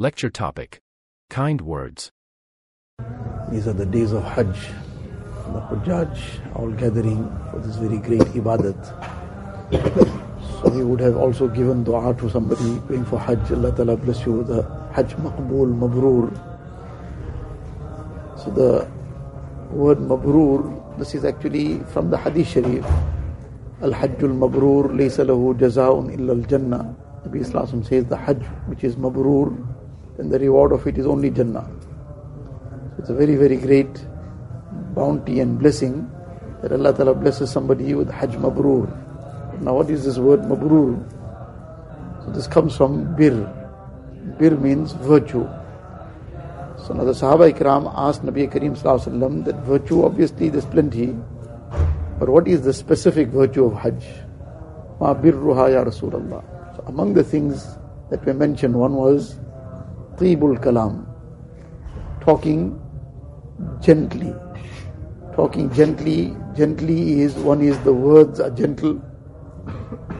Lecture topic Kind Words. These are the days of Hajj. The Hujjaj all gathering for this very great ibadat. So we would have also given dua to somebody going for Hajj. Allah Ta'ala bless you a Hajj Maqbool, Mabrur. So the word Mabrur, this is actually from the Hadith Sharif. Mabrur laysa lahu jazaa'un illa al-Jannah. Nabi Islam says the Hajj which is Mabrur, then the reward of it is only Jannah. It's a very, very great bounty and blessing that Allah Ta'ala blesses somebody with Hajj Mabrur. Now what is this word Mabrur? So this comes from Bir. Bir means virtue. So now the Sahaba Ikram asked Nabi Kareem Sallallahu that virtue obviously there's plenty, but what is the specific virtue of Hajj? Ma birruha ya Rasulullah. So among the things that were mentioned, one was Tibul Kalam, talking gently. Talking gently, gently is one is the words are gentle,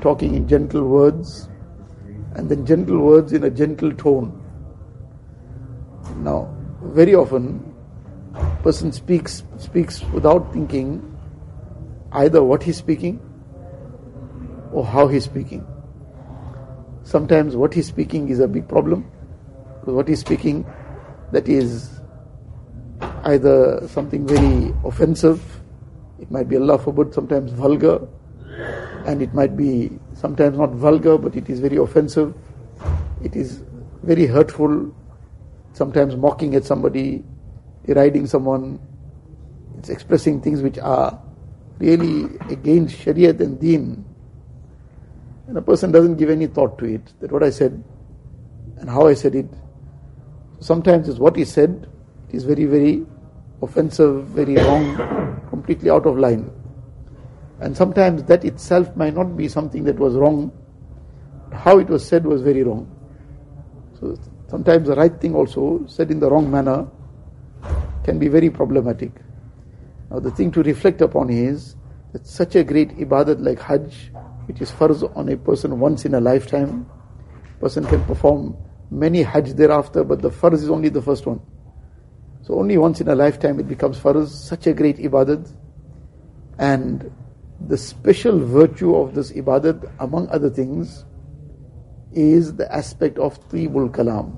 talking in gentle words, and then gentle words in a gentle tone. Now, very often, person speaks speaks without thinking either what he's speaking or how he's speaking. Sometimes what he's speaking is a big problem. Because what he's speaking, that is either something very offensive, it might be Allah forbid, sometimes vulgar, and it might be sometimes not vulgar, but it is very offensive, it is very hurtful, sometimes mocking at somebody, deriding someone, it's expressing things which are really against Sharia and Deen. And a person doesn't give any thought to it, that what I said and how I said it. Sometimes it's what he said is very, very offensive, very wrong, completely out of line. And sometimes that itself might not be something that was wrong, how it was said was very wrong. So sometimes the right thing also, said in the wrong manner, can be very problematic. Now the thing to reflect upon is that such a great ibadat like Hajj, which is farz on a person once in a lifetime, person can perform many Hajj thereafter, but the farz is only the first one. So only once in a lifetime it becomes farz, such a great ibadat. And the special virtue of this ibadat, among other things, is the aspect of tibul kalam,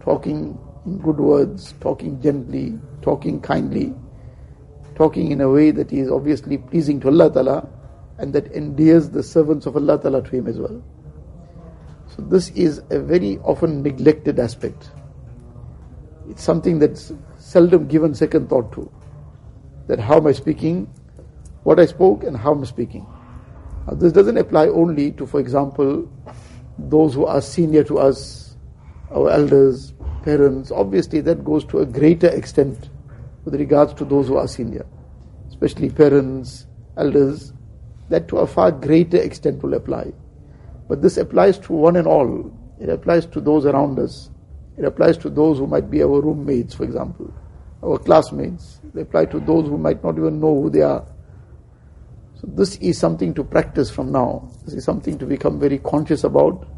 talking in good words, talking gently, talking kindly, talking in a way that is obviously pleasing to Allah Ta'ala and that endears the servants of Allah Ta'ala to Him as well. So this is a very often neglected aspect. It's something that's seldom given second thought to. That how am I speaking, what I spoke, and how I'm speaking. Now, this doesn't apply only to, for example, those who are senior to us, our elders, parents. Obviously, that goes to a greater extent with regards to those who are senior, especially parents, elders. That to a far greater extent will apply. But this applies to one and all. It applies to those around us. It applies to those who might be our roommates, for example, our classmates. It applies to those who might not even know who they are. So this is something to practice from now. This is something to become very conscious about.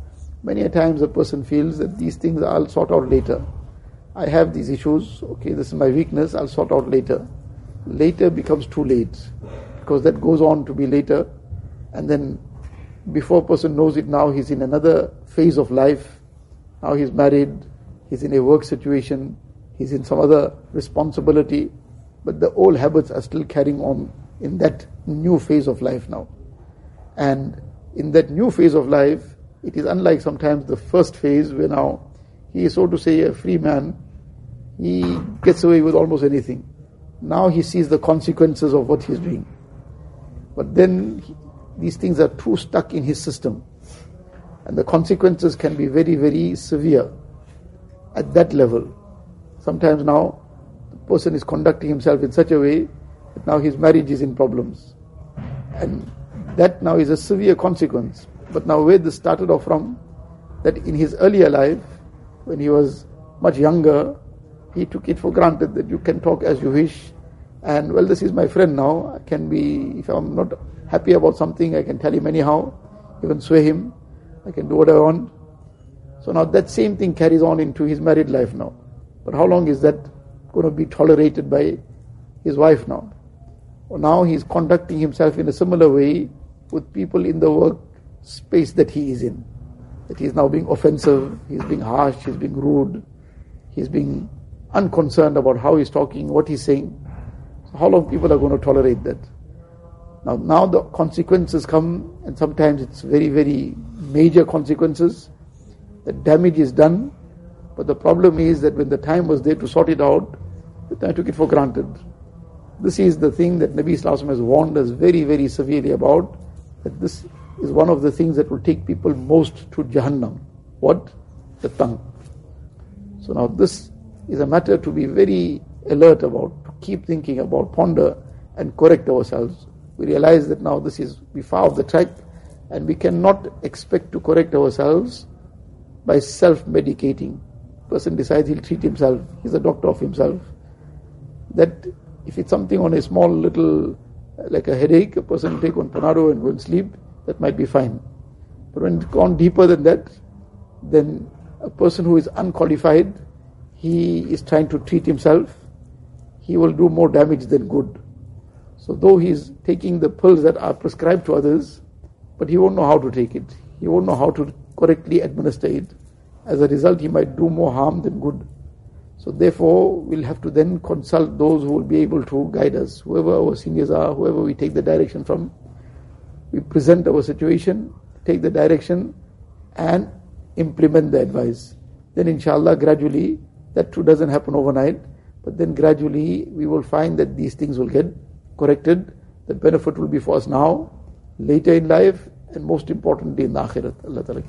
Many a times a person feels that these things I'll sort out later. I have these issues, okay, this is my weakness, I'll sort out later. Later becomes too late because that goes on to be later and then before a person knows it now he's in another phase of life. Now he's married, he's in a work situation, he's in some other responsibility, but the old habits are still carrying on in that new phase of life now. And in that new phase of life, it is unlike sometimes the first phase where now he is so to say a free man, he gets away with almost anything. Now he sees the consequences of what he's doing. But then he, these things are too stuck in his system. And the consequences can be very, very severe at that level. Sometimes now the person is conducting himself in such a way that now his marriage is in problems. And that now is a severe consequence. But now where this started off from, that in his earlier life, when he was much younger, he took it for granted that you can talk as you wish. And well, this is my friend now. I can be, if I'm not happy about something, I can tell him anyhow, even sway him. I can do what I want. So now that same thing carries on into his married life now. But how long is that going to be tolerated by his wife now? Well, now he's conducting himself in a similar way with people in the work space that he is in. That he's now being offensive, he's being harsh, he's being rude, he's being unconcerned about how he's talking, what he's saying. How long people are going to tolerate that? Now, now the consequences come, and sometimes it's very, very major consequences. The damage is done, but the problem is that when the time was there to sort it out, I took it for granted. This is the thing that Nabi Islam has warned us very, very severely about. That this is one of the things that will take people most to Jahannam. What? The tongue. So now this is a matter to be very alert about, keep thinking about, ponder and correct ourselves. We realize that now this is we far off the track and we cannot expect to correct ourselves by self-medicating. Person decides he'll treat himself, he's a doctor of himself. That if it's something on a small little, like a headache, a person take one Panado and go and sleep, that might be fine. But when it's gone deeper than that, then a person who is unqualified, he is trying to treat himself, he will do more damage than good. So though he is taking the pills that are prescribed to others, but he won't know how to take it. He won't know how to correctly administer it. As a result, he might do more harm than good. So therefore, we'll have to then consult those who will be able to guide us. Whoever our seniors are, whoever we take the direction from, we present our situation, take the direction, and implement the advice. Then inshallah, gradually, that too doesn't happen overnight, but then gradually we will find that these things will get corrected. The benefit will be for us now, later in life, and most importantly in the akhirat. Allah Ta'ala